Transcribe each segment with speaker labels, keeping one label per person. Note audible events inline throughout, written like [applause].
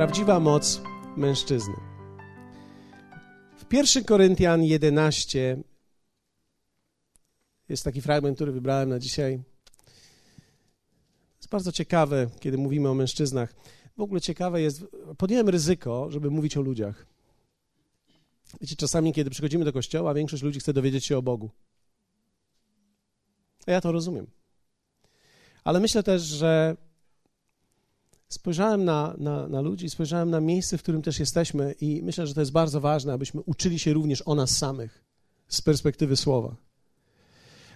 Speaker 1: Prawdziwa moc mężczyzny. W 1 Koryntian 11 jest taki fragment, który wybrałem na dzisiaj. Jest bardzo ciekawe, kiedy mówimy o mężczyznach. W ogóle ciekawe jest, podjąłem ryzyko, żeby mówić o ludziach. Wiecie, czasami, kiedy przychodzimy do kościoła, większość ludzi chce dowiedzieć się o Bogu. A ja to rozumiem. Ale myślę też, że spojrzałem na, na, na ludzi, spojrzałem na miejsce, w którym też jesteśmy, i myślę, że to jest bardzo ważne, abyśmy uczyli się również o nas samych z perspektywy słowa.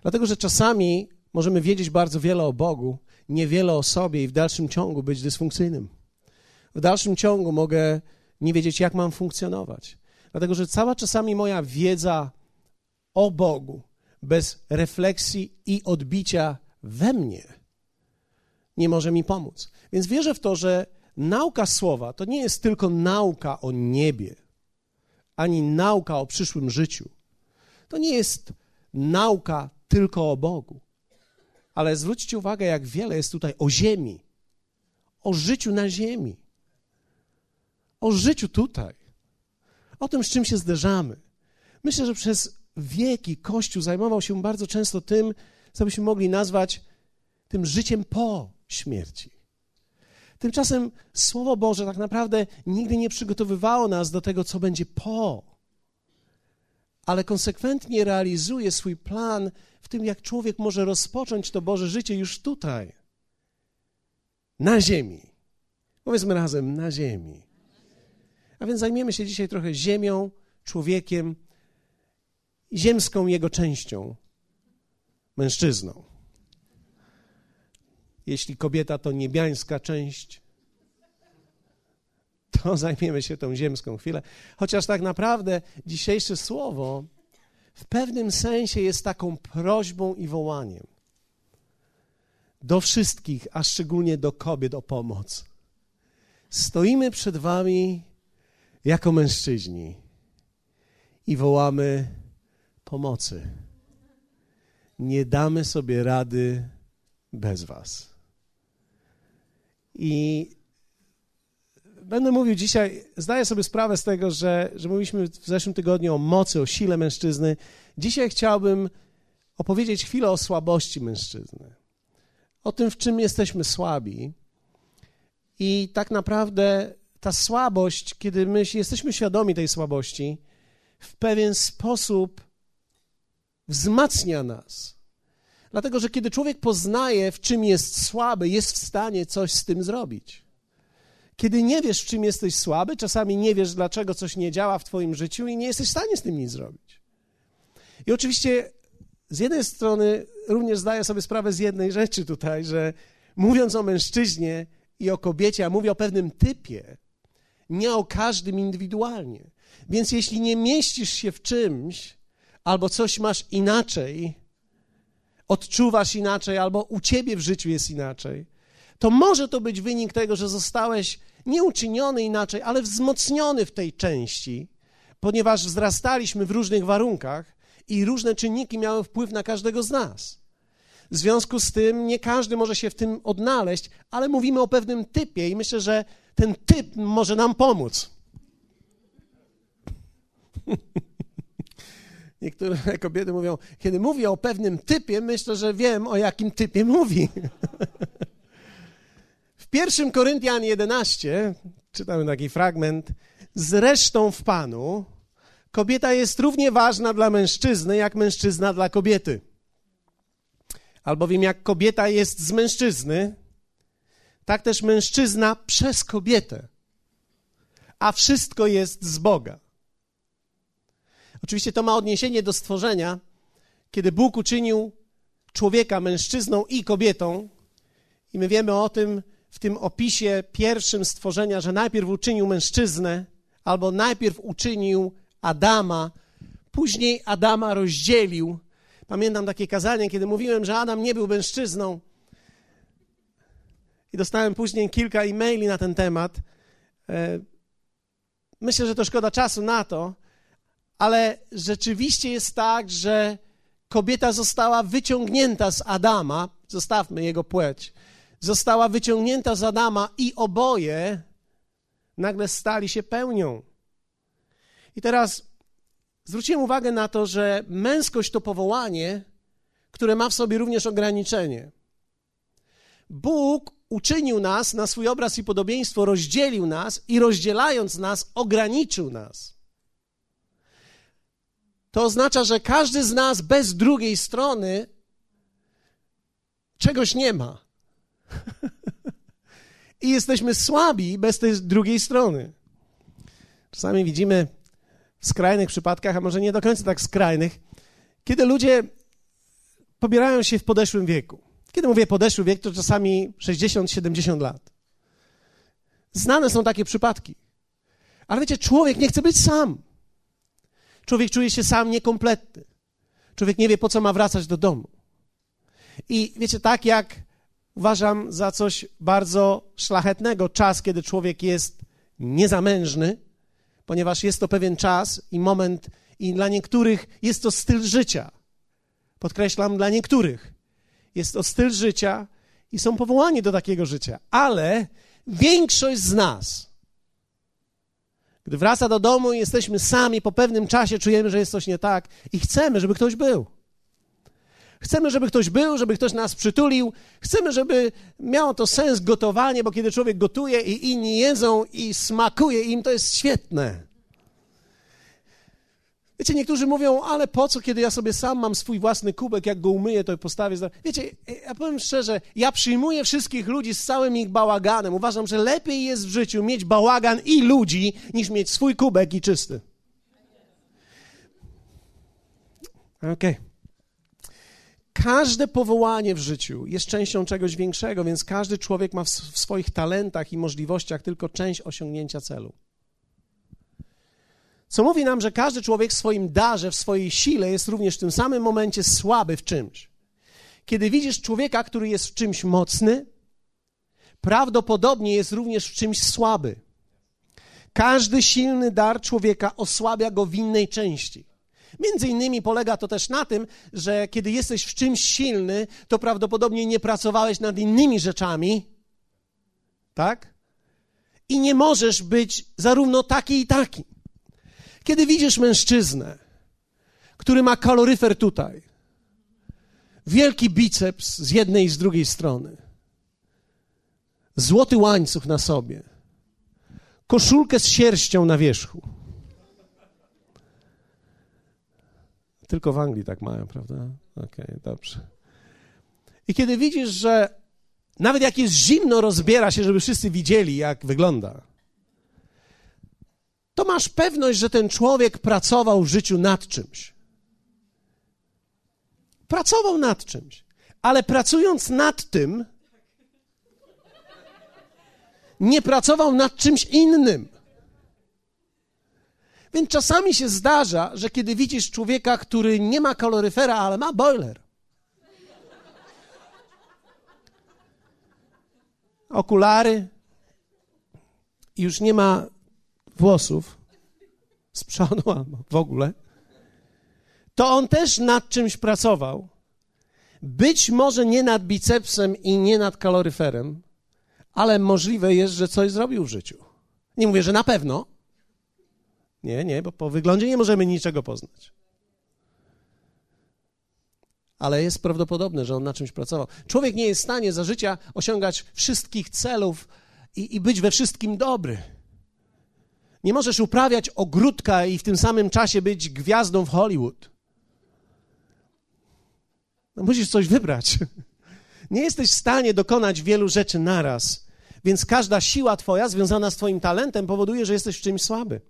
Speaker 1: Dlatego, że czasami możemy wiedzieć bardzo wiele o Bogu, niewiele o sobie i w dalszym ciągu być dysfunkcyjnym. W dalszym ciągu mogę nie wiedzieć, jak mam funkcjonować. Dlatego, że cała czasami moja wiedza o Bogu bez refleksji i odbicia we mnie nie może mi pomóc. Więc wierzę w to, że nauka słowa to nie jest tylko nauka o niebie, ani nauka o przyszłym życiu. To nie jest nauka tylko o Bogu. Ale zwróćcie uwagę, jak wiele jest tutaj o ziemi, o życiu na ziemi, o życiu tutaj, o tym, z czym się zderzamy. Myślę, że przez wieki Kościół zajmował się bardzo często tym, co byśmy mogli nazwać tym życiem po śmierci. Tymczasem Słowo Boże tak naprawdę nigdy nie przygotowywało nas do tego, co będzie po, ale konsekwentnie realizuje swój plan w tym, jak człowiek może rozpocząć to Boże życie już tutaj, na ziemi. Powiedzmy razem, na ziemi. A więc zajmiemy się dzisiaj trochę ziemią, człowiekiem, ziemską jego częścią, mężczyzną. Jeśli kobieta to niebiańska część, to [laughs] zajmiemy się tą ziemską chwilę. Chociaż tak naprawdę dzisiejsze słowo w pewnym sensie jest taką prośbą i wołaniem do wszystkich, a szczególnie do kobiet o pomoc. Stoimy przed Wami jako mężczyźni i wołamy pomocy. Nie damy sobie rady bez Was. I będę mówił dzisiaj, zdaję sobie sprawę z tego, że, że mówiliśmy w zeszłym tygodniu o mocy, o sile mężczyzny. Dzisiaj chciałbym opowiedzieć chwilę o słabości mężczyzny. O tym, w czym jesteśmy słabi. I tak naprawdę ta słabość, kiedy my jesteśmy świadomi tej słabości, w pewien sposób wzmacnia nas. Dlatego, że kiedy człowiek poznaje, w czym jest słaby, jest w stanie coś z tym zrobić. Kiedy nie wiesz, w czym jesteś słaby, czasami nie wiesz, dlaczego coś nie działa w Twoim życiu i nie jesteś w stanie z tym nic zrobić. I oczywiście z jednej strony również zdaję sobie sprawę z jednej rzeczy tutaj, że mówiąc o mężczyźnie i o kobiecie, a mówię o pewnym typie, nie o każdym indywidualnie. Więc jeśli nie mieścisz się w czymś, albo coś masz inaczej, odczuwasz inaczej, albo u ciebie w życiu jest inaczej, to może to być wynik tego, że zostałeś nie uczyniony inaczej, ale wzmocniony w tej części, ponieważ wzrastaliśmy w różnych warunkach i różne czynniki miały wpływ na każdego z nas. W związku z tym nie każdy może się w tym odnaleźć, ale mówimy o pewnym typie i myślę, że ten typ może nam pomóc. [laughs] Niektóre [laughs] kobiety mówią, kiedy mówię o pewnym typie, myślę, że wiem, o jakim typie mówi. [laughs] W 1 Koryntian 11 czytamy taki fragment. Zresztą w Panu kobieta jest równie ważna dla mężczyzny, jak mężczyzna dla kobiety. Albowiem jak kobieta jest z mężczyzny, tak też mężczyzna przez kobietę. A wszystko jest z Boga. Oczywiście to ma odniesienie do stworzenia, kiedy Bóg uczynił człowieka mężczyzną i kobietą, i my wiemy o tym w tym opisie pierwszym stworzenia, że najpierw uczynił mężczyznę, albo najpierw uczynił Adama, później Adama rozdzielił. Pamiętam takie kazanie, kiedy mówiłem, że Adam nie był mężczyzną. I dostałem później kilka e-maili na ten temat. E, myślę, że to szkoda czasu na to, ale rzeczywiście jest tak, że kobieta została wyciągnięta z Adama, zostawmy jego płeć, została wyciągnięta z Adama i oboje nagle stali się pełnią. I teraz zwróciłem uwagę na to, że męskość to powołanie, które ma w sobie również ograniczenie. Bóg uczynił nas na swój obraz i podobieństwo, rozdzielił nas i rozdzielając nas, ograniczył nas. To oznacza, że każdy z nas bez drugiej strony czegoś nie ma. I jesteśmy słabi bez tej drugiej strony. Czasami widzimy w skrajnych przypadkach, a może nie do końca tak skrajnych, kiedy ludzie pobierają się w podeszłym wieku. Kiedy mówię podeszły wiek, to czasami 60-70 lat. Znane są takie przypadki. Ale wiecie, człowiek nie chce być sam. Człowiek czuje się sam niekompletny. Człowiek nie wie, po co ma wracać do domu. I wiecie, tak jak uważam za coś bardzo szlachetnego czas, kiedy człowiek jest niezamężny, ponieważ jest to pewien czas i moment, i dla niektórych jest to styl życia. Podkreślam, dla niektórych jest to styl życia i są powołani do takiego życia. Ale większość z nas, gdy wraca do domu i jesteśmy sami, po pewnym czasie czujemy, że jest coś nie tak i chcemy, żeby ktoś był. Chcemy, żeby ktoś był, żeby ktoś nas przytulił. Chcemy, żeby miało to sens gotowanie, bo kiedy człowiek gotuje i inni jedzą i smakuje im, to jest świetne. Wiecie, niektórzy mówią, ale po co, kiedy ja sobie sam mam swój własny kubek, jak go umyję, to postawię. Wiecie, ja powiem szczerze, ja przyjmuję wszystkich ludzi z całym ich bałaganem. Uważam, że lepiej jest w życiu mieć bałagan i ludzi, niż mieć swój kubek i czysty. Okej. Okay. Każde powołanie w życiu jest częścią czegoś większego, więc każdy człowiek ma w swoich talentach i możliwościach tylko część osiągnięcia celu. Co mówi nam, że każdy człowiek w swoim darze, w swojej sile jest również w tym samym momencie słaby w czymś. Kiedy widzisz człowieka, który jest w czymś mocny, prawdopodobnie jest również w czymś słaby. Każdy silny dar człowieka osłabia go w innej części. Między innymi polega to też na tym, że kiedy jesteś w czymś silny, to prawdopodobnie nie pracowałeś nad innymi rzeczami, tak? I nie możesz być zarówno taki i taki. Kiedy widzisz mężczyznę, który ma kaloryfer tutaj, wielki biceps z jednej i z drugiej strony, złoty łańcuch na sobie, koszulkę z sierścią na wierzchu. Tylko w Anglii tak mają, prawda? Okej, okay, dobrze. I kiedy widzisz, że nawet jak jest zimno, rozbiera się, żeby wszyscy widzieli, jak wygląda to masz pewność, że ten człowiek pracował w życiu nad czymś. Pracował nad czymś, ale pracując nad tym, nie pracował nad czymś innym. Więc czasami się zdarza, że kiedy widzisz człowieka, który nie ma kaloryfera, ale ma boiler, okulary i już nie ma włosów albo w ogóle, to on też nad czymś pracował. Być może nie nad bicepsem i nie nad kaloryferem, ale możliwe jest, że coś zrobił w życiu. Nie mówię, że na pewno. Nie, nie, bo po wyglądzie nie możemy niczego poznać. Ale jest prawdopodobne, że on na czymś pracował. Człowiek nie jest w stanie za życia osiągać wszystkich celów i, i być we wszystkim dobry. Nie możesz uprawiać ogródka i w tym samym czasie być gwiazdą w Hollywood. No musisz coś wybrać. [laughs] Nie jesteś w stanie dokonać wielu rzeczy naraz, więc każda siła Twoja związana z Twoim talentem powoduje, że jesteś w czymś słaby.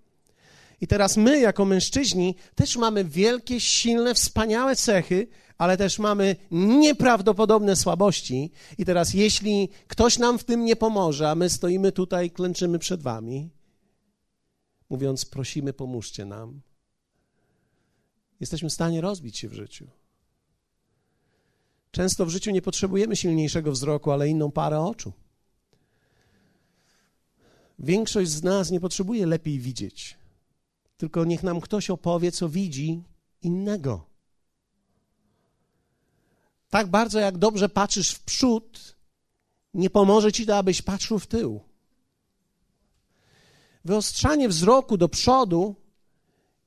Speaker 1: I teraz my, jako mężczyźni, też mamy wielkie, silne, wspaniałe cechy, ale też mamy nieprawdopodobne słabości. I teraz, jeśli ktoś nam w tym nie pomoże, a my stoimy tutaj, klęczymy przed Wami, mówiąc: Prosimy, pomóżcie nam. Jesteśmy w stanie rozbić się w życiu. Często w życiu nie potrzebujemy silniejszego wzroku, ale inną parę oczu. Większość z nas nie potrzebuje lepiej widzieć, tylko niech nam ktoś opowie, co widzi innego. Tak bardzo jak dobrze patrzysz w przód, nie pomoże ci to, abyś patrzył w tył. Wyostrzanie wzroku do przodu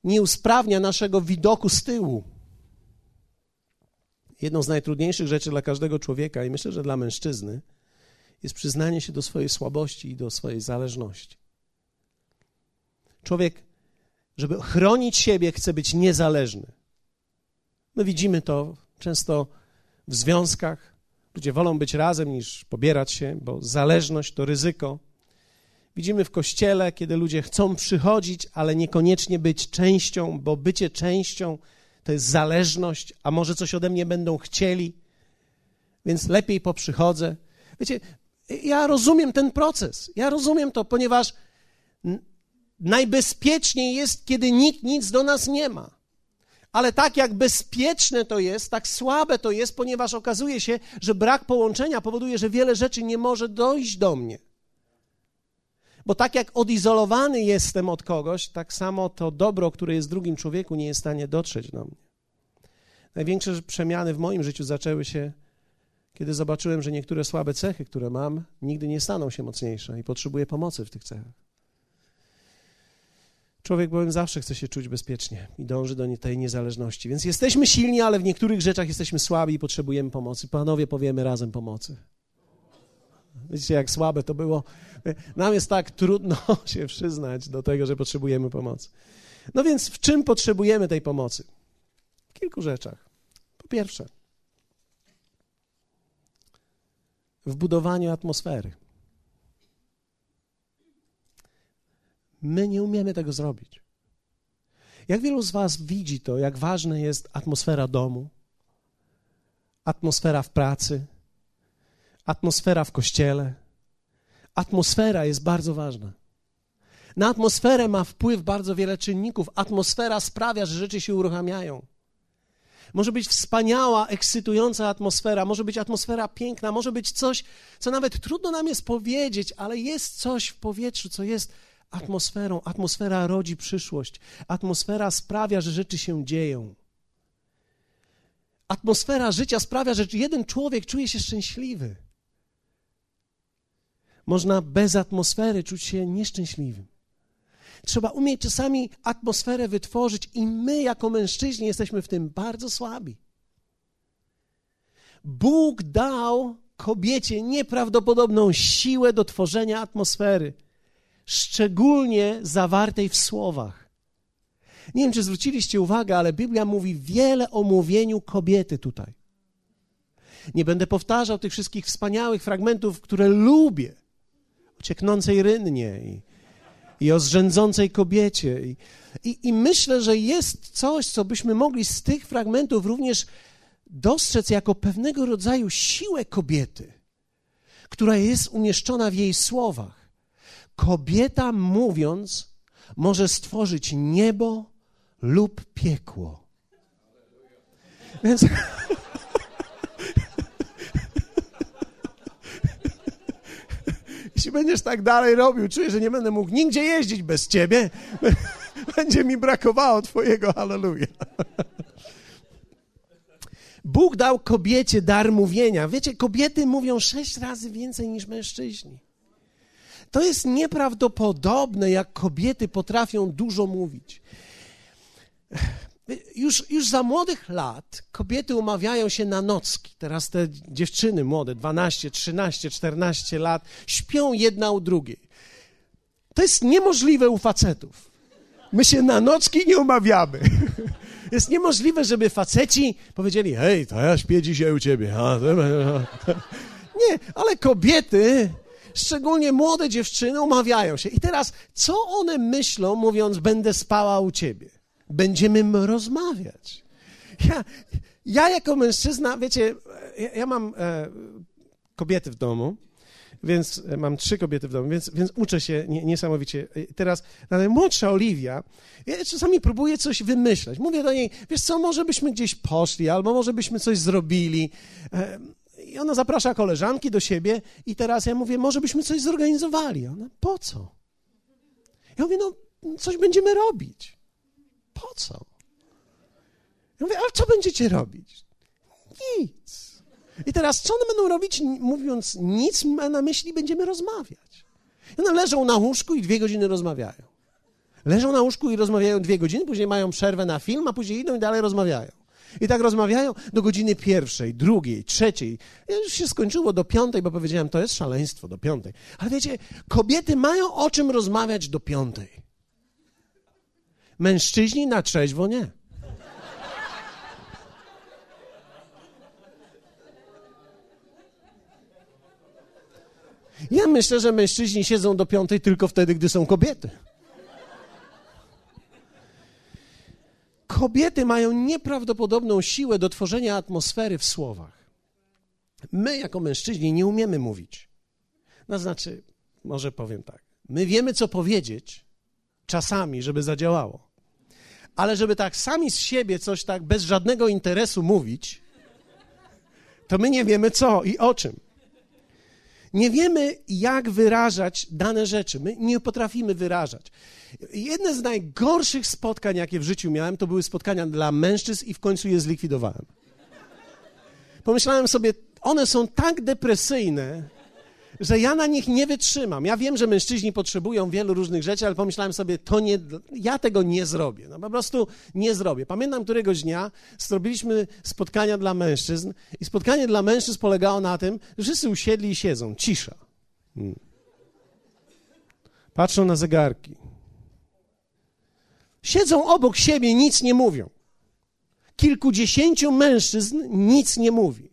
Speaker 1: nie usprawnia naszego widoku z tyłu. Jedną z najtrudniejszych rzeczy dla każdego człowieka, i myślę, że dla mężczyzny, jest przyznanie się do swojej słabości i do swojej zależności. Człowiek, żeby chronić siebie, chce być niezależny. My widzimy to często w związkach. Ludzie wolą być razem niż pobierać się, bo zależność to ryzyko. Widzimy w kościele, kiedy ludzie chcą przychodzić, ale niekoniecznie być częścią, bo bycie częścią to jest zależność, a może coś ode mnie będą chcieli, więc lepiej poprzychodzę. Wiecie, ja rozumiem ten proces. Ja rozumiem to, ponieważ najbezpieczniej jest, kiedy nikt nic do nas nie ma. Ale tak jak bezpieczne to jest, tak słabe to jest, ponieważ okazuje się, że brak połączenia powoduje, że wiele rzeczy nie może dojść do mnie. Bo tak jak odizolowany jestem od kogoś, tak samo to dobro, które jest w drugim człowieku, nie jest w stanie dotrzeć do mnie. Największe przemiany w moim życiu zaczęły się, kiedy zobaczyłem, że niektóre słabe cechy, które mam, nigdy nie staną się mocniejsze i potrzebuję pomocy w tych cechach. Człowiek bowiem zawsze chce się czuć bezpiecznie i dąży do tej niezależności. Więc jesteśmy silni, ale w niektórych rzeczach jesteśmy słabi i potrzebujemy pomocy. Panowie, powiemy razem pomocy. Widzicie, jak słabe to było. Nam jest tak trudno [laughs] się przyznać do tego, że potrzebujemy pomocy. No więc w czym potrzebujemy tej pomocy? W kilku rzeczach. Po pierwsze, w budowaniu atmosfery. My nie umiemy tego zrobić. Jak wielu z Was widzi to, jak ważna jest atmosfera domu, atmosfera w pracy, atmosfera w kościele? Atmosfera jest bardzo ważna. Na atmosferę ma wpływ bardzo wiele czynników. Atmosfera sprawia, że rzeczy się uruchamiają. Może być wspaniała, ekscytująca atmosfera, może być atmosfera piękna, może być coś, co nawet trudno nam jest powiedzieć, ale jest coś w powietrzu, co jest atmosferą. Atmosfera rodzi przyszłość. Atmosfera sprawia, że rzeczy się dzieją. Atmosfera życia sprawia, że jeden człowiek czuje się szczęśliwy. Można bez atmosfery czuć się nieszczęśliwym. Trzeba umieć czasami atmosferę wytworzyć, i my, jako mężczyźni, jesteśmy w tym bardzo słabi. Bóg dał kobiecie nieprawdopodobną siłę do tworzenia atmosfery szczególnie zawartej w słowach. Nie wiem, czy zwróciliście uwagę, ale Biblia mówi wiele o mówieniu kobiety tutaj. Nie będę powtarzał tych wszystkich wspaniałych fragmentów, które lubię. Cieknącej rynnie i, i o zrzędzącej kobiecie. I, i, I myślę, że jest coś, co byśmy mogli z tych fragmentów również dostrzec jako pewnego rodzaju siłę kobiety, która jest umieszczona w jej słowach. Kobieta mówiąc może stworzyć niebo lub piekło. Więc. [laughs] Jeśli będziesz tak dalej robił, czuję, że nie będę mógł nigdzie jeździć bez ciebie. [laughs] Będzie mi brakowało twojego halleluja. [laughs] Bóg dał kobiecie dar mówienia. Wiecie, kobiety mówią sześć razy więcej niż mężczyźni. To jest nieprawdopodobne, jak kobiety potrafią dużo mówić. Już, już za młodych lat kobiety umawiają się na nocki. Teraz te dziewczyny młode, 12, 13, 14 lat, śpią jedna u drugiej. To jest niemożliwe u facetów. My się na nocki nie umawiamy. [laughs] Jest niemożliwe, żeby faceci powiedzieli: Hej, to ja śpię dzisiaj u ciebie. [laughs] Nie, ale kobiety szczególnie młode dziewczyny, umawiają się. I teraz, co one myślą, mówiąc, będę spała u ciebie? Będziemy rozmawiać. Ja, ja jako mężczyzna, wiecie, ja, ja mam e, kobiety w domu, więc e, mam trzy kobiety w domu, więc, więc uczę się niesamowicie. Teraz najmłodsza Oliwia, ja czasami próbuję coś wymyślać. Mówię do niej, wiesz co, może byśmy gdzieś poszli, albo może byśmy coś zrobili. E, i ona zaprasza koleżanki do siebie i teraz ja mówię, może byśmy coś zorganizowali. Ona, po co? Ja mówię, no coś będziemy robić. Po co? Ja mówię, ale co będziecie robić? Nic. I teraz co one będą robić, mówiąc nic, ma na myśli, będziemy rozmawiać. I one leżą na łóżku i dwie godziny rozmawiają. Leżą na łóżku i rozmawiają dwie godziny, później mają przerwę na film, a później idą i dalej rozmawiają. I tak rozmawiają do godziny pierwszej, drugiej, trzeciej. Ja już się skończyło do piątej, bo powiedziałem, to jest szaleństwo do piątej. Ale wiecie, kobiety mają o czym rozmawiać do piątej. Mężczyźni na trzeźwo nie. Ja myślę, że mężczyźni siedzą do piątej tylko wtedy, gdy są kobiety. Kobiety mają nieprawdopodobną siłę do tworzenia atmosfery w słowach. My, jako mężczyźni, nie umiemy mówić. No znaczy, może powiem tak. My wiemy, co powiedzieć czasami, żeby zadziałało. Ale żeby tak sami z siebie coś tak bez żadnego interesu mówić, to my nie wiemy co i o czym. Nie wiemy, jak wyrażać dane rzeczy. My nie potrafimy wyrażać. Jedne z najgorszych spotkań, jakie w życiu miałem, to były spotkania dla mężczyzn i w końcu je zlikwidowałem. Pomyślałem sobie, one są tak depresyjne, że ja na nich nie wytrzymam. Ja wiem, że mężczyźni potrzebują wielu różnych rzeczy, ale pomyślałem sobie, to nie, ja tego nie zrobię. No po prostu nie zrobię. Pamiętam któregoś dnia zrobiliśmy spotkania dla mężczyzn i spotkanie dla mężczyzn polegało na tym, że wszyscy usiedli i siedzą. Cisza. Hmm. Patrzą na zegarki. Siedzą obok siebie, nic nie mówią. Kilkudziesięciu mężczyzn nic nie mówi.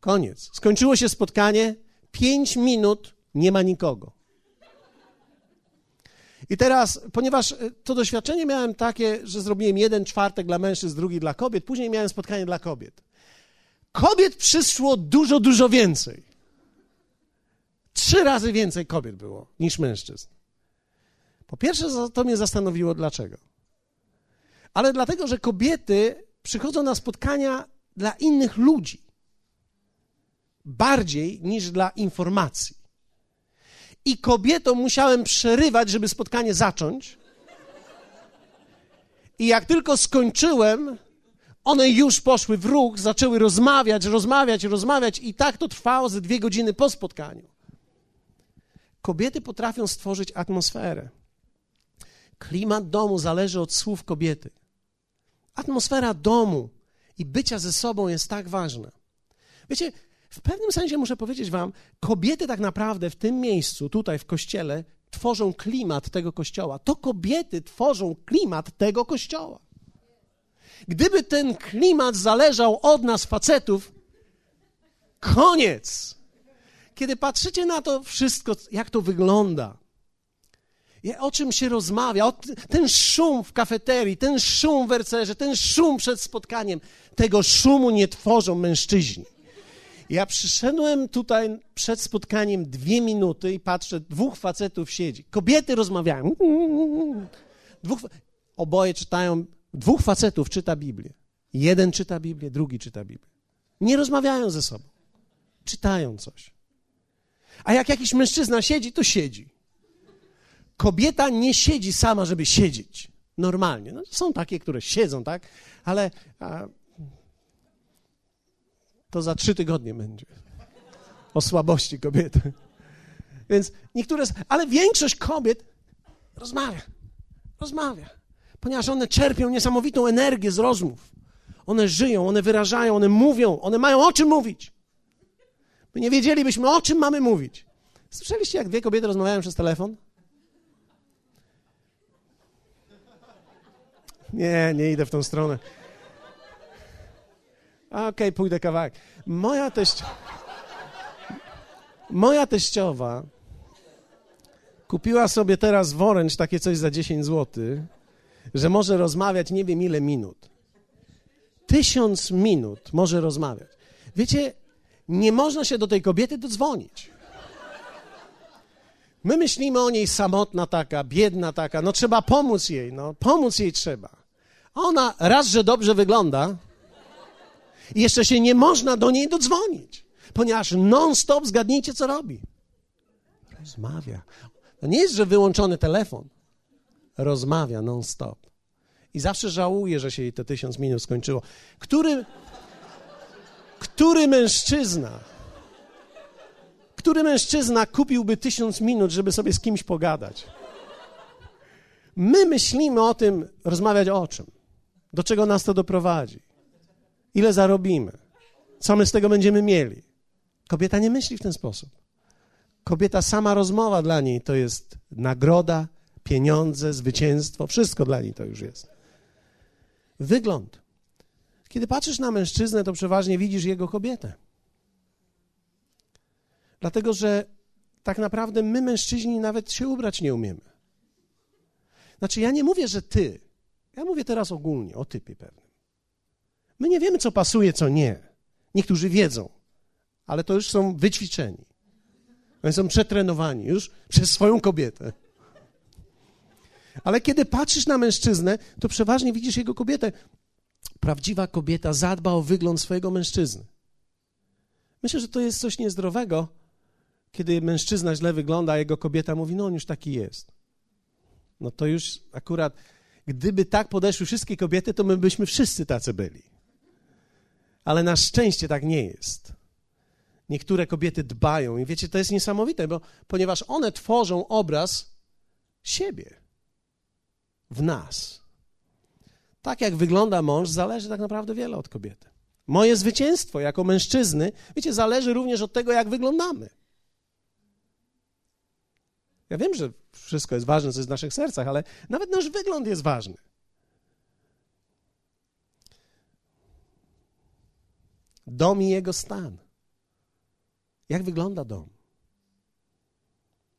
Speaker 1: Koniec. Skończyło się spotkanie, pięć minut, nie ma nikogo. I teraz, ponieważ e, to doświadczenie miałem takie, że zrobiłem jeden czwartek dla mężczyzn, drugi dla kobiet, później miałem spotkanie dla kobiet. Kobiet przyszło dużo, dużo więcej. Trzy razy więcej kobiet było niż mężczyzn. Po pierwsze, to mnie zastanowiło, dlaczego. Ale dlatego, że kobiety przychodzą na spotkania dla innych ludzi bardziej niż dla informacji. I kobietom musiałem przerywać, żeby spotkanie zacząć. I jak tylko skończyłem, one już poszły w ruch, zaczęły rozmawiać, rozmawiać, rozmawiać, i tak to trwało ze dwie godziny po spotkaniu. Kobiety potrafią stworzyć atmosferę. Klimat domu zależy od słów kobiety. Atmosfera domu i bycia ze sobą jest tak ważna. Wiecie, w pewnym sensie muszę powiedzieć Wam, kobiety tak naprawdę w tym miejscu, tutaj w kościele, tworzą klimat tego kościoła. To kobiety tworzą klimat tego kościoła. Gdyby ten klimat zależał od nas, facetów, koniec. Kiedy patrzycie na to wszystko, jak to wygląda, o czym się rozmawia, ten szum w kafeterii, ten szum w wercerze, ten szum przed spotkaniem, tego szumu nie tworzą mężczyźni. Ja przyszedłem tutaj przed spotkaniem dwie minuty i patrzę, dwóch facetów siedzi. Kobiety rozmawiają. Dwóch, oboje czytają, dwóch facetów czyta Biblię. Jeden czyta Biblię, drugi czyta Biblię. Nie rozmawiają ze sobą. Czytają coś. A jak jakiś mężczyzna siedzi, to siedzi. Kobieta nie siedzi sama, żeby siedzieć. Normalnie. No, są takie, które siedzą, tak? Ale a, to za trzy tygodnie będzie. O słabości kobiety. Więc niektóre, ale większość kobiet rozmawia. Rozmawia. Ponieważ one czerpią niesamowitą energię z rozmów. One żyją, one wyrażają, one mówią, one mają o czym mówić. My nie wiedzielibyśmy, o czym mamy mówić. Słyszeliście, jak dwie kobiety rozmawiają przez telefon? Nie, nie idę w tą stronę. Okej, okay, pójdę kawałek. Moja teściowa, moja teściowa kupiła sobie teraz w Orange takie coś za 10 zł, że może rozmawiać nie wiem ile minut. Tysiąc minut może rozmawiać. Wiecie, nie można się do tej kobiety dodzwonić. My myślimy o niej samotna taka, biedna taka, no trzeba pomóc jej, no pomóc jej trzeba. Ona raz, że dobrze wygląda, i jeszcze się nie można do niej dodzwonić, ponieważ non-stop zgadnijcie, co robi. Rozmawia. To nie jest, że wyłączony telefon. Rozmawia non-stop. I zawsze żałuje, że się jej te tysiąc minut skończyło. Który, który mężczyzna, Który mężczyzna kupiłby tysiąc minut, żeby sobie z kimś pogadać? My myślimy o tym, rozmawiać o czym? Do czego nas to doprowadzi? Ile zarobimy? Co my z tego będziemy mieli? Kobieta nie myśli w ten sposób. Kobieta, sama rozmowa dla niej to jest nagroda, pieniądze, zwycięstwo, wszystko dla niej to już jest. Wygląd. Kiedy patrzysz na mężczyznę, to przeważnie widzisz jego kobietę. Dlatego, że tak naprawdę my, mężczyźni, nawet się ubrać nie umiemy. Znaczy, ja nie mówię, że ty. Ja mówię teraz ogólnie, o typie pewnym. My nie wiemy, co pasuje, co nie. Niektórzy wiedzą, ale to już są wyćwiczeni. Oni są przetrenowani już przez swoją kobietę. Ale kiedy patrzysz na mężczyznę, to przeważnie widzisz jego kobietę. Prawdziwa kobieta zadba o wygląd swojego mężczyzny. Myślę, że to jest coś niezdrowego, kiedy mężczyzna źle wygląda, a jego kobieta mówi: No, on już taki jest. No to już akurat, gdyby tak podeszły wszystkie kobiety, to my byśmy wszyscy tacy byli. Ale na szczęście tak nie jest. Niektóre kobiety dbają i wiecie, to jest niesamowite, bo ponieważ one tworzą obraz siebie w nas. Tak jak wygląda mąż, zależy tak naprawdę wiele od kobiety. Moje zwycięstwo jako mężczyzny, wiecie, zależy również od tego, jak wyglądamy. Ja wiem, że wszystko jest ważne, co jest w naszych sercach, ale nawet nasz wygląd jest ważny. Dom i jego stan. Jak wygląda dom?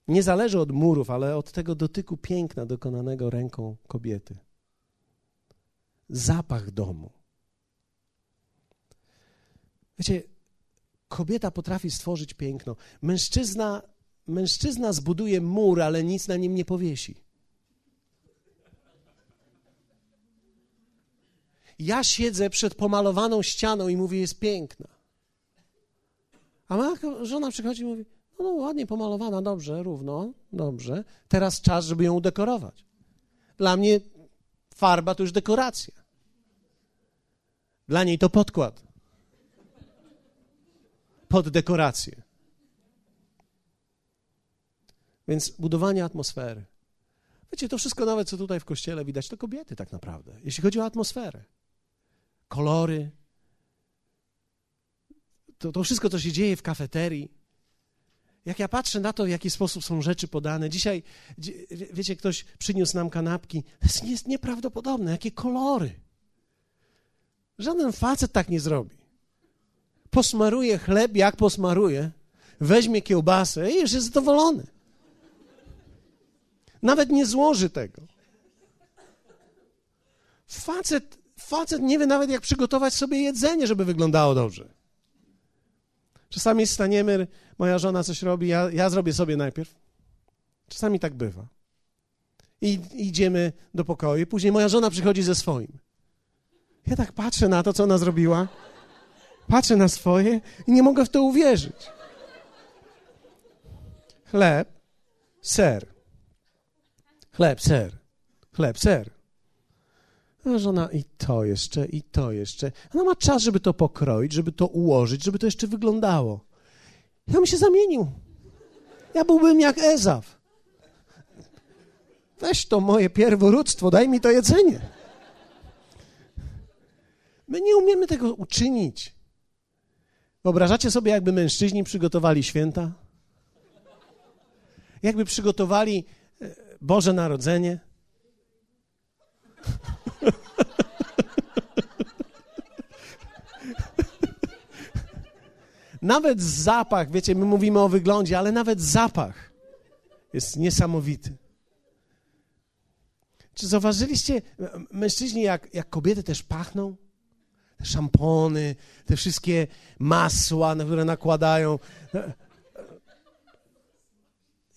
Speaker 1: Nie zależy od murów, ale od tego dotyku piękna dokonanego ręką kobiety. Zapach domu. Wiecie, kobieta potrafi stworzyć piękno. Mężczyzna mężczyzna zbuduje mur, ale nic na nim nie powiesi. Ja siedzę przed pomalowaną ścianą i mówię, jest piękna. A moja żona przychodzi i mówi, no, no ładnie pomalowana, dobrze, równo, dobrze. Teraz czas, żeby ją udekorować. Dla mnie farba to już dekoracja. Dla niej to podkład. Pod dekorację. Więc budowanie atmosfery. Wiecie, to wszystko nawet, co tutaj w kościele widać, to kobiety tak naprawdę, jeśli chodzi o atmosferę. Kolory, to, to wszystko, co się dzieje w kafeterii. Jak ja patrzę na to, w jaki sposób są rzeczy podane. Dzisiaj, wiecie, ktoś przyniósł nam kanapki. To jest nieprawdopodobne, jakie kolory. Żaden facet tak nie zrobi. Posmaruje chleb, jak posmaruje, weźmie kiełbasę i już jest zadowolony. Nawet nie złoży tego. Facet, facet nie wie nawet, jak przygotować sobie jedzenie, żeby wyglądało dobrze. Czasami staniemy, moja żona coś robi, ja, ja zrobię sobie najpierw. Czasami tak bywa. I idziemy do pokoju, później moja żona przychodzi ze swoim. Ja tak patrzę na to, co ona zrobiła, patrzę na swoje i nie mogę w to uwierzyć. Chleb, ser, Chleb, ser. Chleb, ser. A żona i to jeszcze, i to jeszcze. Ona ma czas, żeby to pokroić, żeby to ułożyć, żeby to jeszcze wyglądało. Ja bym się zamienił. Ja byłbym jak Ezaf. Weź to moje pierworództwo, daj mi to jedzenie. My nie umiemy tego uczynić. Wyobrażacie sobie, jakby mężczyźni przygotowali święta? Jakby przygotowali Boże Narodzenie. Nawet zapach, wiecie, my mówimy o wyglądzie, ale nawet zapach jest niesamowity. Czy zauważyliście, mężczyźni, jak, jak kobiety też pachną? Te szampony, te wszystkie masła, na które nakładają.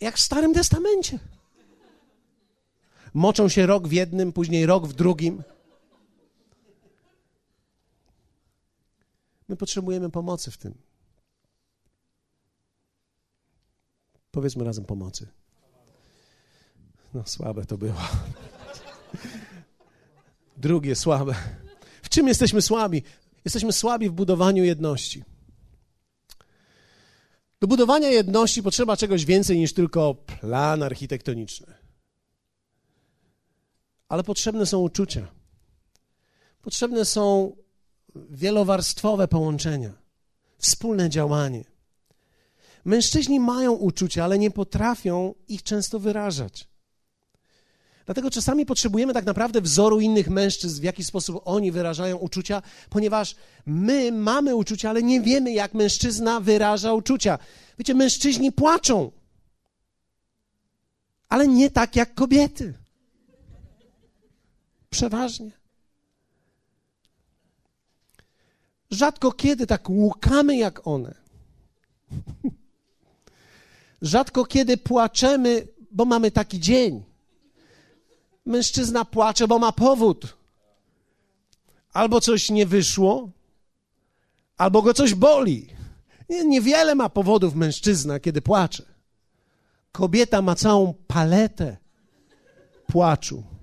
Speaker 1: Jak w Starym Testamencie. Moczą się rok w jednym, później rok w drugim. My potrzebujemy pomocy w tym. Powiedzmy razem pomocy. No, słabe to było. Drugie słabe. W czym jesteśmy słabi? Jesteśmy słabi w budowaniu jedności. Do budowania jedności potrzeba czegoś więcej niż tylko plan architektoniczny. Ale potrzebne są uczucia. Potrzebne są wielowarstwowe połączenia, wspólne działanie. Mężczyźni mają uczucia, ale nie potrafią ich często wyrażać. Dlatego czasami potrzebujemy tak naprawdę wzoru innych mężczyzn, w jaki sposób oni wyrażają uczucia, ponieważ my mamy uczucia, ale nie wiemy, jak mężczyzna wyraża uczucia. Wiecie, mężczyźni płaczą, ale nie tak jak kobiety. Przeważnie. Rzadko kiedy tak łukamy jak one. [laughs] Rzadko kiedy płaczemy, bo mamy taki dzień. Mężczyzna płacze, bo ma powód. Albo coś nie wyszło, albo go coś boli. Niewiele ma powodów mężczyzna, kiedy płacze. Kobieta ma całą paletę płaczu.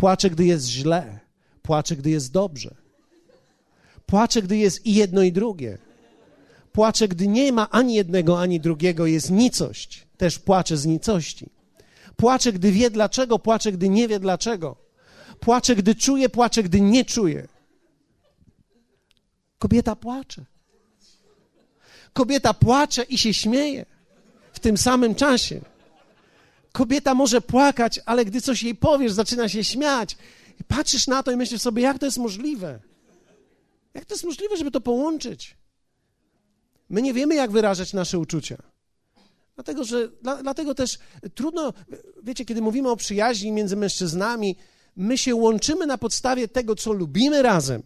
Speaker 1: Płacze, gdy jest źle, płacze, gdy jest dobrze. Płacze, gdy jest i jedno, i drugie. Płacze, gdy nie ma ani jednego, ani drugiego, jest nicość. Też płacze z nicości. Płacze, gdy wie dlaczego, płacze, gdy nie wie dlaczego. Płacze, gdy czuje, płacze, gdy nie czuje. Kobieta płacze. Kobieta płacze i się śmieje w tym samym czasie. Kobieta może płakać, ale gdy coś jej powiesz, zaczyna się śmiać. I patrzysz na to i myślisz sobie, jak to jest możliwe? Jak to jest możliwe, żeby to połączyć? My nie wiemy, jak wyrażać nasze uczucia. Dlatego, że, dla, dlatego też trudno, wiecie, kiedy mówimy o przyjaźni między mężczyznami, my się łączymy na podstawie tego, co lubimy razem,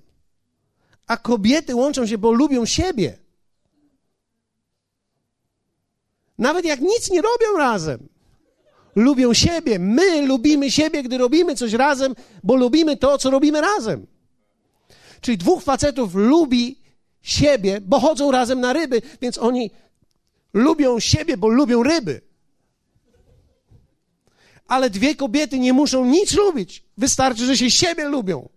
Speaker 1: a kobiety łączą się, bo lubią siebie. Nawet jak nic nie robią razem, lubią siebie. My lubimy siebie, gdy robimy coś razem, bo lubimy to, co robimy razem. Czyli dwóch facetów lubi siebie, bo chodzą razem na ryby, więc oni lubią siebie, bo lubią ryby. Ale dwie kobiety nie muszą nic lubić. Wystarczy, że się siebie lubią.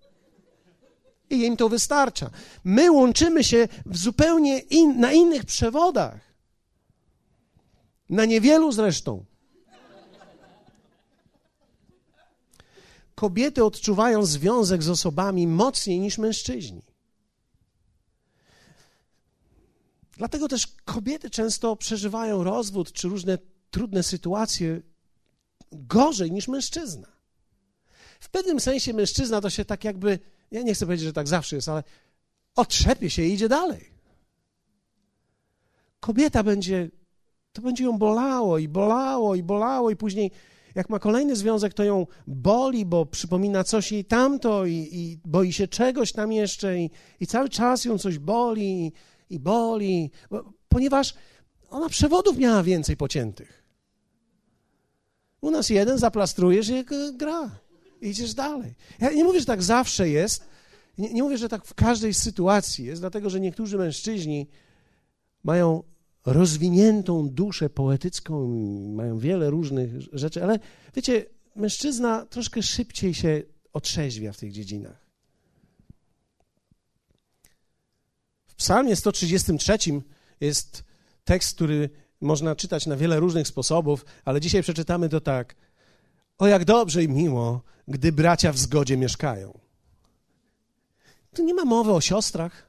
Speaker 1: I im to wystarcza. My łączymy się w zupełnie in, na innych przewodach. Na niewielu zresztą. Kobiety odczuwają związek z osobami mocniej niż mężczyźni. Dlatego też kobiety często przeżywają rozwód czy różne trudne sytuacje gorzej niż mężczyzna. W pewnym sensie mężczyzna to się tak jakby, ja nie chcę powiedzieć, że tak zawsze jest, ale otrzepie się i idzie dalej. Kobieta będzie, to będzie ją bolało i bolało i bolało i później jak ma kolejny związek, to ją boli, bo przypomina coś jej tamto i, i boi się czegoś tam jeszcze i, i cały czas ją coś boli i, i boli, ponieważ ona przewodów miała więcej pociętych. U nas jeden zaplastrujesz i gra. Idziesz dalej. Ja nie mówię, że tak zawsze jest. Nie, nie mówię, że tak w każdej sytuacji jest, dlatego że niektórzy mężczyźni mają rozwiniętą duszę poetycką, mają wiele różnych rzeczy, ale wiecie, mężczyzna troszkę szybciej się otrzeźwia w tych dziedzinach. W Psalmie 133 jest tekst, który można czytać na wiele różnych sposobów, ale dzisiaj przeczytamy to tak. O jak dobrze i miło, gdy bracia w zgodzie mieszkają. Tu nie ma mowy o siostrach.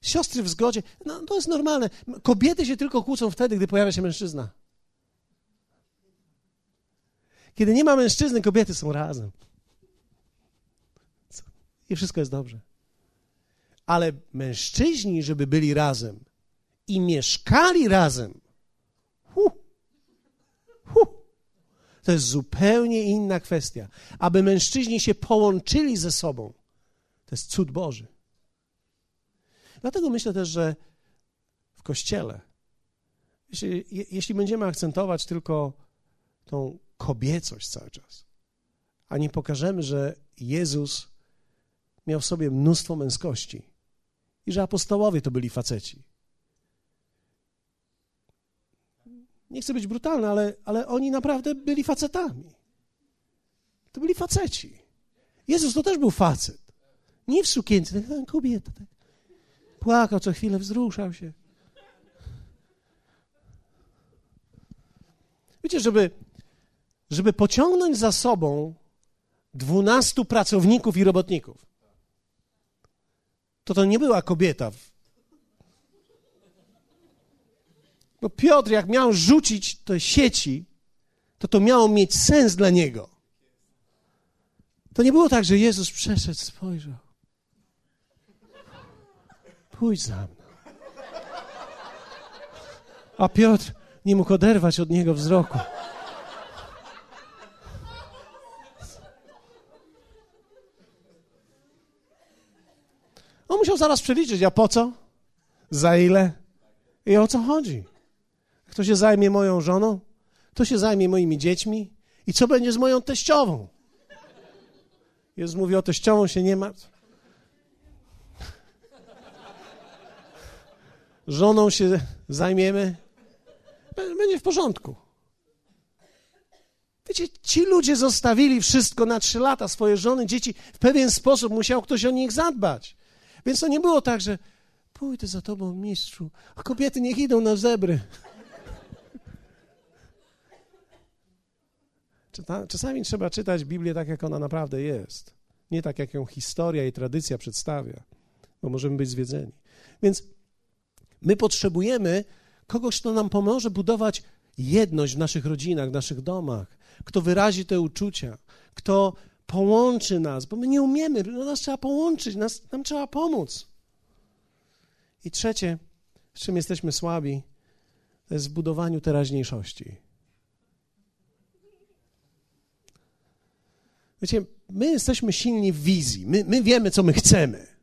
Speaker 1: Siostry w zgodzie, no to jest normalne. Kobiety się tylko kłócą wtedy, gdy pojawia się mężczyzna. Kiedy nie ma mężczyzny, kobiety są razem. I wszystko jest dobrze. Ale mężczyźni, żeby byli razem i mieszkali razem, hu, hu, to jest zupełnie inna kwestia. Aby mężczyźni się połączyli ze sobą, to jest cud Boży. Dlatego myślę też, że w kościele, jeśli, jeśli będziemy akcentować tylko tą kobiecość cały czas, a nie pokażemy, że Jezus miał w sobie mnóstwo męskości i że apostołowie to byli faceci. Nie chcę być brutalny, ale, ale oni naprawdę byli facetami. To byli faceci. Jezus to też był facet. Nie w sukience, kobieta. Tak. Płakał co chwilę, wzruszał się. Wiecie, żeby, żeby pociągnąć za sobą dwunastu pracowników i robotników, to to nie była kobieta. Bo Piotr, jak miał rzucić te sieci, to to miało mieć sens dla niego. To nie było tak, że Jezus przeszedł, spojrzał. Pójdź za mną. A Piotr nie mógł oderwać od niego wzroku. On musiał zaraz przeliczyć, a po co? Za ile? I o co chodzi? Kto się zajmie moją żoną? Kto się zajmie moimi dziećmi? I co będzie z moją teściową? Jezus mówi, o teściową się nie martw. Żoną się zajmiemy, będzie w porządku. Wiecie, ci ludzie zostawili wszystko na trzy lata, swoje żony, dzieci. W pewien sposób musiał ktoś o nich zadbać. Więc to nie było tak, że pójdę za tobą, mistrzu, a kobiety niech idą na zebry. Czasami trzeba czytać Biblię tak, jak ona naprawdę jest. Nie tak, jak ją historia i tradycja przedstawia, bo możemy być zwiedzeni. Więc my potrzebujemy kogoś, kto nam pomoże budować jedność w naszych rodzinach, w naszych domach, kto wyrazi te uczucia, kto połączy nas, bo my nie umiemy, no nas trzeba połączyć, nas, nam trzeba pomóc. I trzecie, z czym jesteśmy słabi, to jest w budowaniu teraźniejszości. Wiecie, my jesteśmy silni w wizji, my, my wiemy, co my chcemy.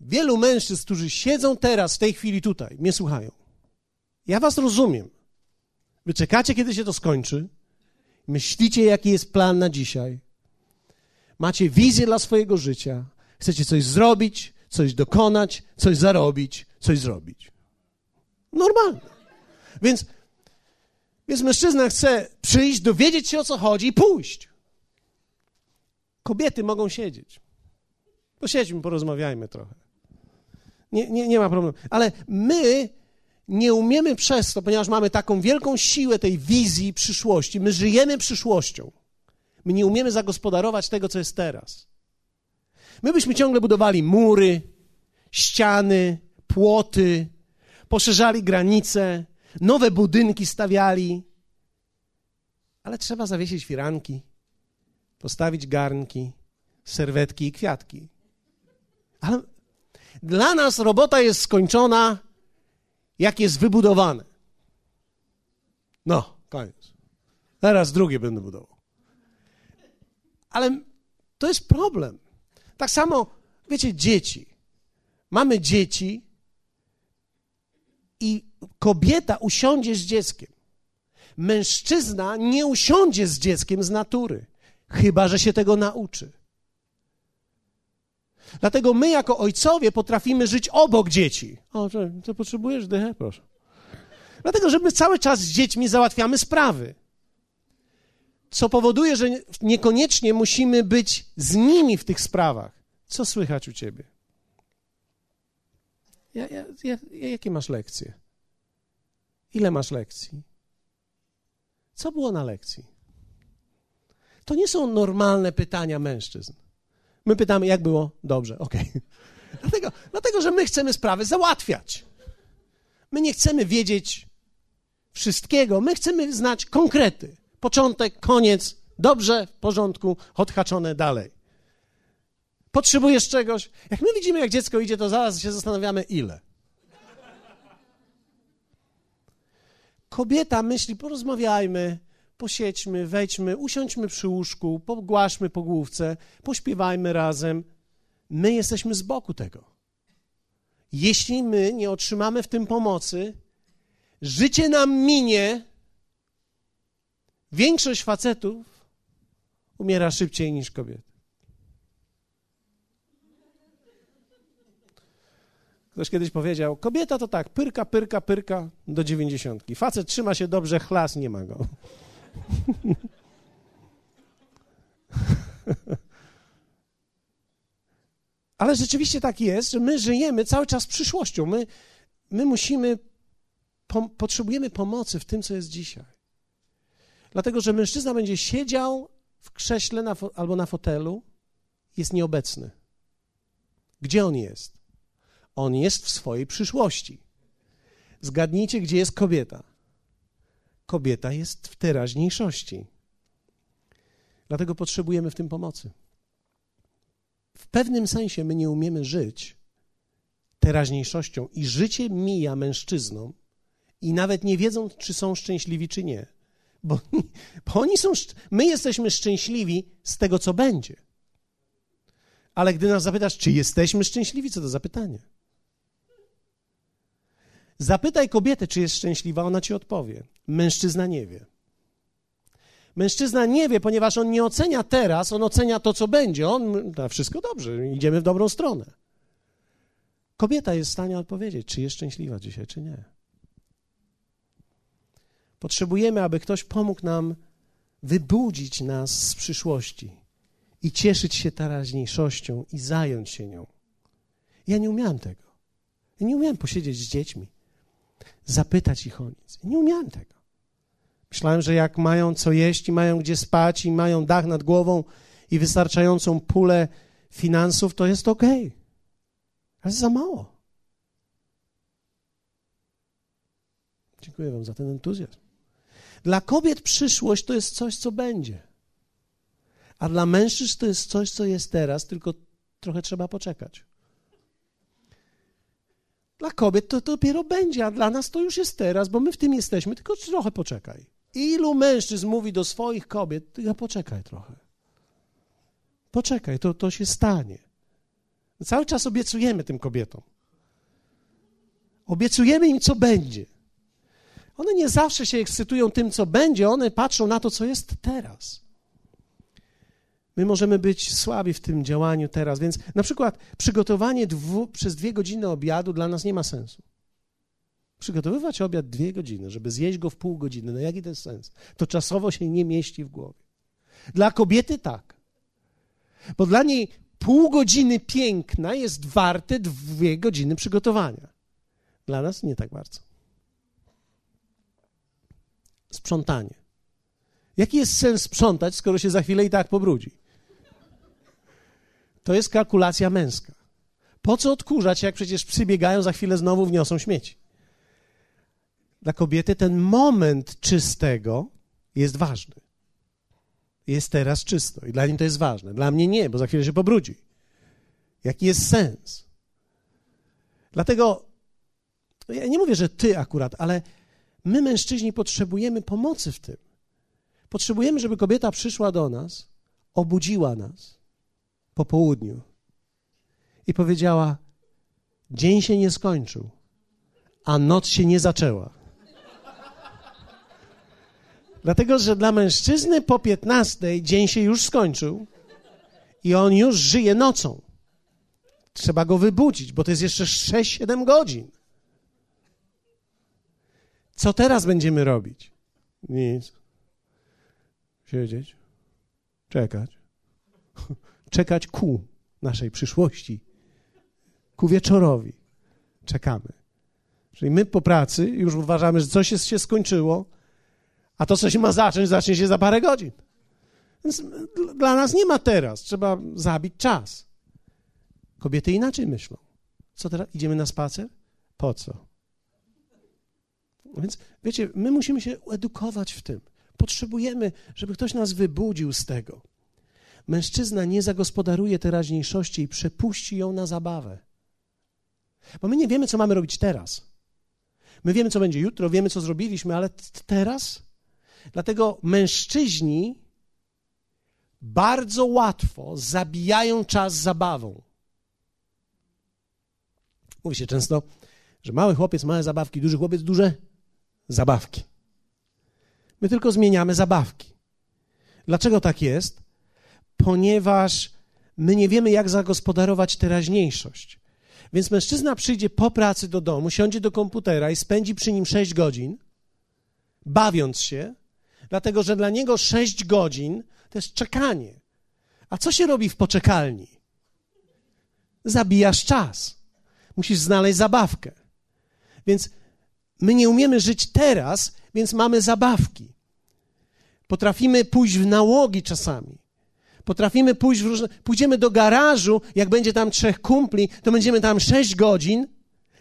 Speaker 1: Wielu mężczyzn, którzy siedzą teraz, w tej chwili tutaj, mnie słuchają. Ja was rozumiem. Wy czekacie, kiedy się to skończy, myślicie, jaki jest plan na dzisiaj, macie wizję dla swojego życia, chcecie coś zrobić, coś dokonać, coś zarobić, coś zrobić. Normalne. Więc, więc mężczyzna chce przyjść, dowiedzieć się o co chodzi i pójść. Kobiety mogą siedzieć. Posiedźmy, porozmawiajmy trochę. Nie, nie, nie ma problemu. Ale my nie umiemy przez to, ponieważ mamy taką wielką siłę tej wizji przyszłości, my żyjemy przyszłością. My nie umiemy zagospodarować tego, co jest teraz. My byśmy ciągle budowali mury, ściany, płoty, poszerzali granice, nowe budynki stawiali, ale trzeba zawiesić firanki, postawić garnki, serwetki i kwiatki. Ale dla nas robota jest skończona jak jest wybudowane. No, koniec. Teraz drugie będę budował. Ale to jest problem. Tak samo, wiecie, dzieci. Mamy dzieci i kobieta usiądzie z dzieckiem. Mężczyzna nie usiądzie z dzieckiem z natury, chyba że się tego nauczy. Dlatego my, jako ojcowie, potrafimy żyć obok dzieci. O, co potrzebujesz? Dychę? Proszę. Dlatego, że my cały czas z dziećmi załatwiamy sprawy. Co powoduje, że niekoniecznie musimy być z nimi w tych sprawach. Co słychać u ciebie? Ja, ja, ja, jakie masz lekcje? Ile masz lekcji? Co było na lekcji? To nie są normalne pytania mężczyzn. My pytamy, jak było? Dobrze, okej. Okay. [laughs] Dlatego, dlatego, że my chcemy sprawy załatwiać. My nie chcemy wiedzieć wszystkiego, my chcemy znać konkrety. Początek, koniec, dobrze, w porządku, odhaczone dalej. Potrzebujesz czegoś? Jak my widzimy, jak dziecko idzie, to zaraz się zastanawiamy, ile. Kobieta myśli, porozmawiajmy, posiedźmy, wejdźmy, usiądźmy przy łóżku, pogłaszmy po główce, pośpiewajmy razem. My jesteśmy z boku tego. Jeśli my nie otrzymamy w tym pomocy, życie nam minie. Większość facetów umiera szybciej niż kobiety. Ktoś kiedyś powiedział, kobieta to tak, pyrka, pyrka, pyrka do dziewięćdziesiątki. Facet trzyma się dobrze, chlas nie ma go. [laughs] Ale rzeczywiście tak jest, że my żyjemy cały czas przyszłością. My, my musimy po, potrzebujemy pomocy w tym, co jest dzisiaj. Dlatego, że mężczyzna będzie siedział w krześle na, albo na fotelu, jest nieobecny. Gdzie on jest? On jest w swojej przyszłości. Zgadnijcie, gdzie jest kobieta. Kobieta jest w teraźniejszości. Dlatego potrzebujemy w tym pomocy. W pewnym sensie my nie umiemy żyć teraźniejszością i życie mija mężczyznom i nawet nie wiedzą, czy są szczęśliwi, czy nie. Bo, [laughs] bo oni są, my jesteśmy szczęśliwi z tego, co będzie. Ale gdy nas zapytasz, czy jesteśmy szczęśliwi, co to za pytanie? Zapytaj kobietę, czy jest szczęśliwa, ona ci odpowie. Mężczyzna nie wie. Mężczyzna nie wie, ponieważ on nie ocenia teraz, on ocenia to, co będzie. On, no, wszystko dobrze, idziemy w dobrą stronę. Kobieta jest w stanie odpowiedzieć, czy jest szczęśliwa dzisiaj, czy nie. Potrzebujemy, aby ktoś pomógł nam wybudzić nas z przyszłości i cieszyć się teraźniejszością i zająć się nią. Ja nie umiałem tego. Ja nie umiałem posiedzieć z dziećmi, zapytać ich o nic. Nie umiałem tego. Myślałem, że jak mają co jeść i mają gdzie spać i mają dach nad głową i wystarczającą pulę finansów, to jest ok. Ale za mało. Dziękuję Wam za ten entuzjazm. Dla kobiet przyszłość to jest coś, co będzie. A dla mężczyzn to jest coś, co jest teraz, tylko trochę trzeba poczekać. Dla kobiet to, to dopiero będzie, a dla nas to już jest teraz, bo my w tym jesteśmy, tylko trochę poczekaj. Ilu mężczyzn mówi do swoich kobiet, tylko poczekaj trochę. Poczekaj, to, to się stanie. Cały czas obiecujemy tym kobietom. Obiecujemy im, co będzie. One nie zawsze się ekscytują tym, co będzie, one patrzą na to, co jest teraz. My możemy być słabi w tym działaniu teraz, więc na przykład przygotowanie dwu, przez dwie godziny obiadu dla nas nie ma sensu. Przygotowywać obiad dwie godziny, żeby zjeść go w pół godziny, no jaki to jest sens? To czasowo się nie mieści w głowie. Dla kobiety tak. Bo dla niej pół godziny piękna jest warte dwie godziny przygotowania. Dla nas nie tak bardzo. Sprzątanie. Jaki jest sens sprzątać, skoro się za chwilę i tak pobrudzi? To jest kalkulacja męska. Po co odkurzać, jak przecież przybiegają, za chwilę znowu wniosą śmieci? Dla kobiety ten moment czystego jest ważny. Jest teraz czysto i dla niej to jest ważne. Dla mnie nie, bo za chwilę się pobrudzi. Jaki jest sens? Dlatego ja nie mówię, że ty akurat, ale my mężczyźni potrzebujemy pomocy w tym. Potrzebujemy, żeby kobieta przyszła do nas, obudziła nas po południu i powiedziała: Dzień się nie skończył, a noc się nie zaczęła. Dlatego, że dla mężczyzny po 15 dzień się już skończył i on już żyje nocą. Trzeba go wybudzić, bo to jest jeszcze 6-7 godzin. Co teraz będziemy robić? Nic. Siedzieć, czekać. Czekać ku naszej przyszłości, ku wieczorowi. Czekamy. Czyli my po pracy już uważamy, że coś jest, się skończyło, a to, co się ma zacząć, zacznie się za parę godzin. Więc dla nas nie ma teraz. Trzeba zabić czas. Kobiety inaczej myślą. Co teraz? Idziemy na spacer? Po co? Więc wiecie, my musimy się edukować w tym. Potrzebujemy, żeby ktoś nas wybudził z tego. Mężczyzna nie zagospodaruje teraźniejszości i przepuści ją na zabawę. Bo my nie wiemy, co mamy robić teraz. My wiemy, co będzie jutro, wiemy, co zrobiliśmy, ale teraz Dlatego mężczyźni bardzo łatwo zabijają czas zabawą. Mówi się często, że mały chłopiec, małe zabawki, duży chłopiec, duże zabawki. My tylko zmieniamy zabawki. Dlaczego tak jest? Ponieważ my nie wiemy, jak zagospodarować teraźniejszość. Więc mężczyzna przyjdzie po pracy do domu, siądzie do komputera i spędzi przy nim 6 godzin, bawiąc się, dlatego że dla niego sześć godzin to jest czekanie. A co się robi w poczekalni? Zabijasz czas. Musisz znaleźć zabawkę. Więc my nie umiemy żyć teraz, więc mamy zabawki. Potrafimy pójść w nałogi czasami. Potrafimy pójść w różne. Pójdziemy do garażu, jak będzie tam trzech kumpli, to będziemy tam sześć godzin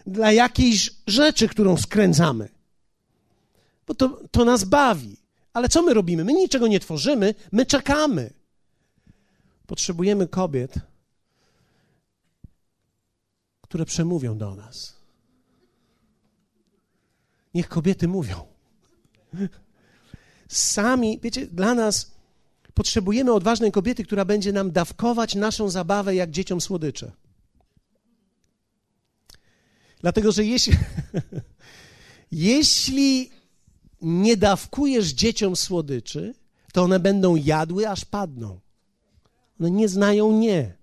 Speaker 1: dla jakiejś rzeczy, którą skręcamy. Bo to, to nas bawi. Ale co my robimy? My niczego nie tworzymy, my czekamy. Potrzebujemy kobiet, które przemówią do nas. Niech kobiety mówią. [laughs] Sami, wiecie, dla nas potrzebujemy odważnej kobiety, która będzie nam dawkować naszą zabawę jak dzieciom słodycze. Dlatego, że jeśli, [laughs] jeśli nie dawkujesz dzieciom słodyczy, to one będą jadły, aż padną. One nie znają nie.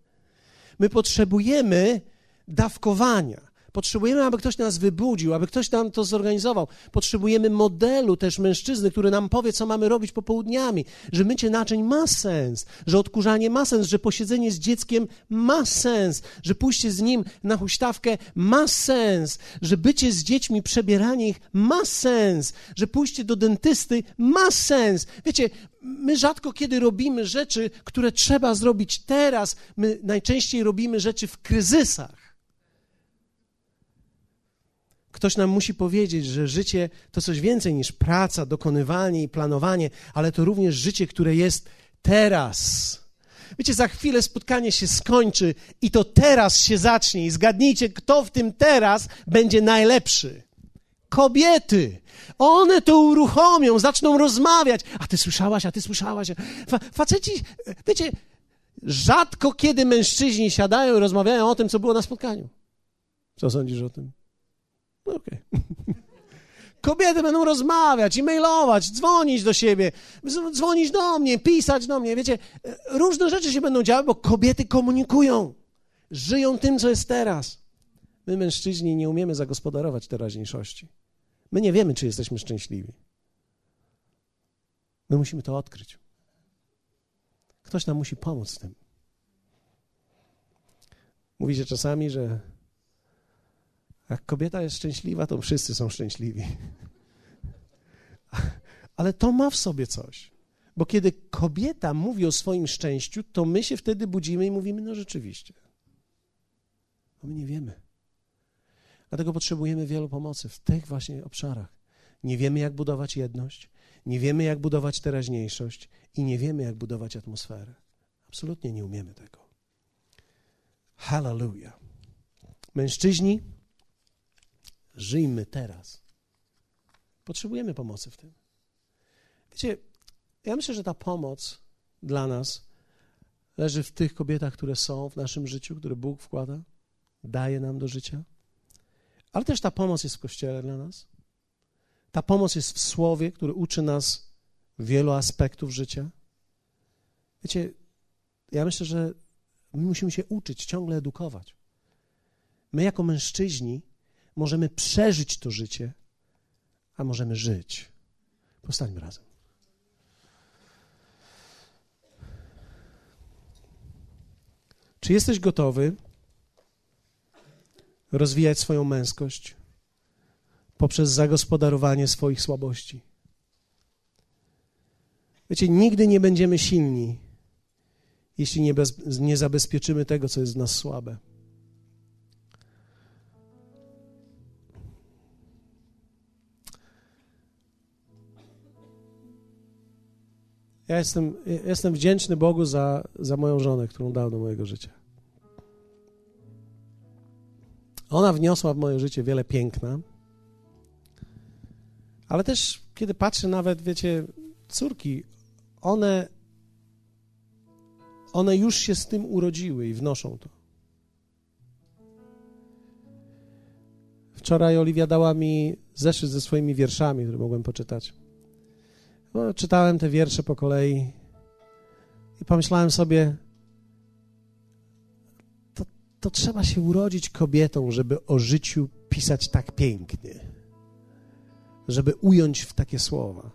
Speaker 1: My potrzebujemy dawkowania. Potrzebujemy, aby ktoś nas wybudził, aby ktoś nam to zorganizował. Potrzebujemy modelu też mężczyzny, który nam powie, co mamy robić popołudniami, że mycie naczyń ma sens, że odkurzanie ma sens, że posiedzenie z dzieckiem ma sens, że pójście z nim na huśtawkę ma sens, że bycie z dziećmi, przebieranie ich ma sens, że pójście do dentysty ma sens. Wiecie, my rzadko kiedy robimy rzeczy, które trzeba zrobić teraz. My najczęściej robimy rzeczy w kryzysach. Ktoś nam musi powiedzieć, że życie to coś więcej niż praca, dokonywanie i planowanie, ale to również życie, które jest teraz. Wiecie, za chwilę spotkanie się skończy i to teraz się zacznie. I zgadnijcie, kto w tym teraz będzie najlepszy. Kobiety. One to uruchomią, zaczną rozmawiać. A ty słyszałaś, a ty słyszałaś. Fa faceci, wiecie, rzadko kiedy mężczyźni siadają i rozmawiają o tym, co było na spotkaniu. Co sądzisz o tym? No okej. Okay. [laughs] Kobiety będą rozmawiać, e-mailować, dzwonić do siebie, dzwonić do mnie, pisać do mnie. Wiecie, różne rzeczy się będą działy, bo kobiety komunikują. Żyją tym, co jest teraz. My, mężczyźni, nie umiemy zagospodarować teraźniejszości. My nie wiemy, czy jesteśmy szczęśliwi. My musimy to odkryć. Ktoś nam musi pomóc w tym. Mówicie czasami, że jak kobieta jest szczęśliwa, to wszyscy są szczęśliwi. [laughs] Ale to ma w sobie coś. Bo kiedy kobieta mówi o swoim szczęściu, to my się wtedy budzimy i mówimy, no rzeczywiście. No my nie wiemy. Dlatego potrzebujemy wielu pomocy w tych właśnie obszarach. Nie wiemy, jak budować jedność, nie wiemy, jak budować teraźniejszość i nie wiemy, jak budować atmosferę. Absolutnie nie umiemy tego. Hallelujah. Mężczyźni, Żyjmy teraz. Potrzebujemy pomocy w tym. Wiecie, ja myślę, że ta pomoc dla nas leży w tych kobietach, które są w naszym życiu, które Bóg wkłada, daje nam do życia. Ale też ta pomoc jest w kościele dla nas. Ta pomoc jest w słowie, który uczy nas wielu aspektów życia. Wiecie, ja myślę, że my musimy się uczyć, ciągle edukować. My, jako mężczyźni, możemy przeżyć to życie, a możemy żyć. Powstańmy razem. Czy jesteś gotowy rozwijać swoją męskość poprzez zagospodarowanie swoich słabości? Wiecie, nigdy nie będziemy silni, jeśli nie, bez, nie zabezpieczymy tego, co jest w nas słabe. Ja jestem, jestem wdzięczny Bogu za, za moją żonę, którą dał do mojego życia. Ona wniosła w moje życie wiele piękna, ale też kiedy patrzę nawet, wiecie, córki, one, one już się z tym urodziły i wnoszą to. Wczoraj Oliwia dała mi zeszyt ze swoimi wierszami, które mogłem poczytać. No, czytałem te wiersze po kolei i pomyślałem sobie, to, to trzeba się urodzić kobietą, żeby o życiu pisać tak pięknie, żeby ująć w takie słowa,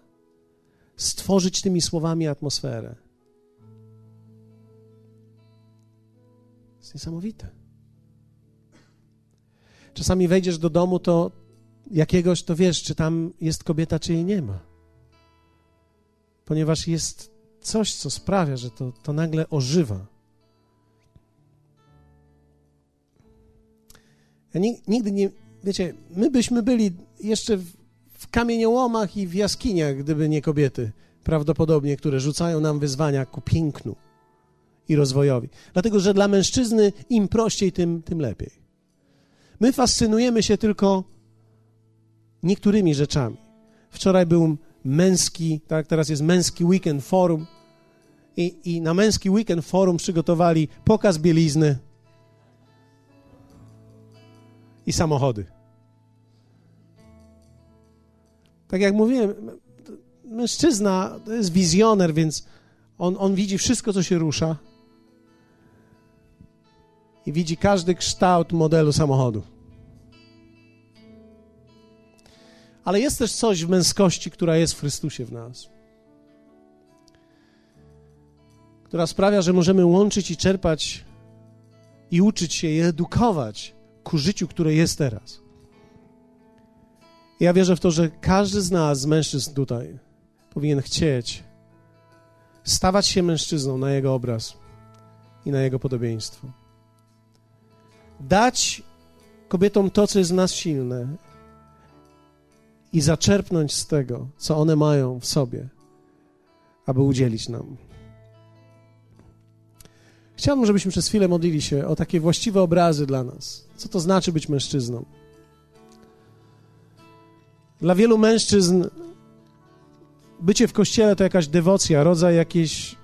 Speaker 1: stworzyć tymi słowami atmosferę. To jest niesamowite. Czasami wejdziesz do domu, to jakiegoś, to wiesz, czy tam jest kobieta, czy jej nie ma. Ponieważ jest coś, co sprawia, że to, to nagle ożywa. Ja nigdy nie, wiecie, my byśmy byli jeszcze w, w kamieniołomach i w jaskiniach, gdyby nie kobiety, prawdopodobnie, które rzucają nam wyzwania ku pięknu i rozwojowi. Dlatego, że dla mężczyzny im prościej, tym, tym lepiej. My fascynujemy się tylko niektórymi rzeczami. Wczoraj był męski, tak, teraz jest męski weekend forum i, i na męski weekend forum przygotowali pokaz bielizny i samochody. Tak jak mówiłem, mężczyzna to jest wizjoner, więc on, on widzi wszystko, co się rusza i widzi każdy kształt modelu samochodu. Ale jest też coś w męskości, która jest w Chrystusie w nas, która sprawia, że możemy łączyć i czerpać i uczyć się i edukować ku życiu, które jest teraz. ja wierzę w to, że każdy z nas, z mężczyzn tutaj, powinien chcieć stawać się mężczyzną na jego obraz i na jego podobieństwo. Dać kobietom to, co jest w nas silne i zaczerpnąć z tego, co one mają w sobie, aby udzielić nam. Chciałbym, żebyśmy przez chwilę modlili się o takie właściwe obrazy dla nas. Co to znaczy być mężczyzną? Dla wielu mężczyzn bycie w kościele to jakaś dewocja, rodzaj jakiejś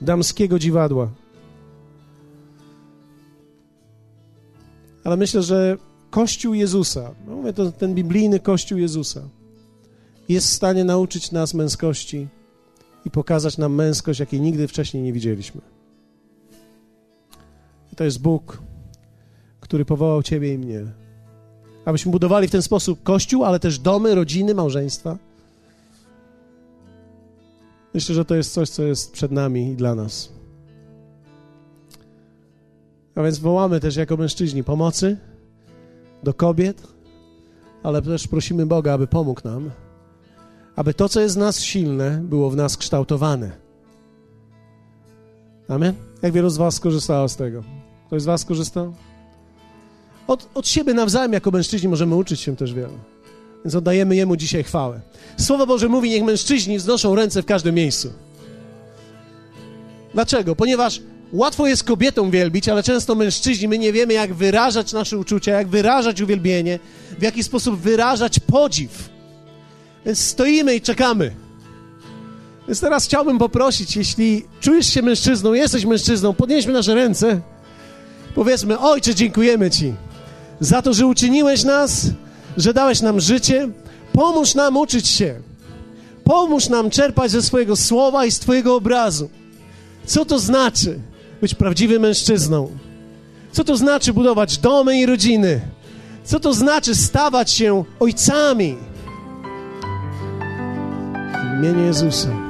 Speaker 1: damskiego dziwadła. Ale myślę, że Kościół Jezusa, no mówię to ten biblijny Kościół Jezusa, jest w stanie nauczyć nas męskości i pokazać nam męskość, jakiej nigdy wcześniej nie widzieliśmy. I to jest Bóg, który powołał Ciebie i mnie, abyśmy budowali w ten sposób Kościół, ale też domy, rodziny, małżeństwa. Myślę, że to jest coś, co jest przed nami i dla nas. A więc wołamy też jako mężczyźni pomocy do kobiet, ale też prosimy Boga, aby pomógł nam, aby to, co jest w nas silne, było w nas kształtowane. Amen? Jak wielu z Was skorzystało z tego? Ktoś z Was skorzystał? Od, od siebie nawzajem jako mężczyźni możemy uczyć się też wiele. Więc oddajemy Jemu dzisiaj chwałę. Słowo Boże mówi, niech mężczyźni wznoszą ręce w każdym miejscu. Dlaczego? Ponieważ Łatwo jest kobietom wielbić, ale często mężczyźni, my nie wiemy, jak wyrażać nasze uczucia, jak wyrażać uwielbienie, w jaki sposób wyrażać podziw. Więc stoimy i czekamy. Więc teraz chciałbym poprosić, jeśli czujesz się mężczyzną, jesteś mężczyzną, podnieśmy nasze ręce. Powiedzmy, Ojcze, dziękujemy Ci za to, że uczyniłeś nas, że dałeś nam życie. Pomóż nam uczyć się. Pomóż nam czerpać ze swojego słowa i z Twojego obrazu. Co to znaczy? Być prawdziwym mężczyzną. Co to znaczy budować domy i rodziny? Co to znaczy stawać się ojcami? W imieniu Jezusa.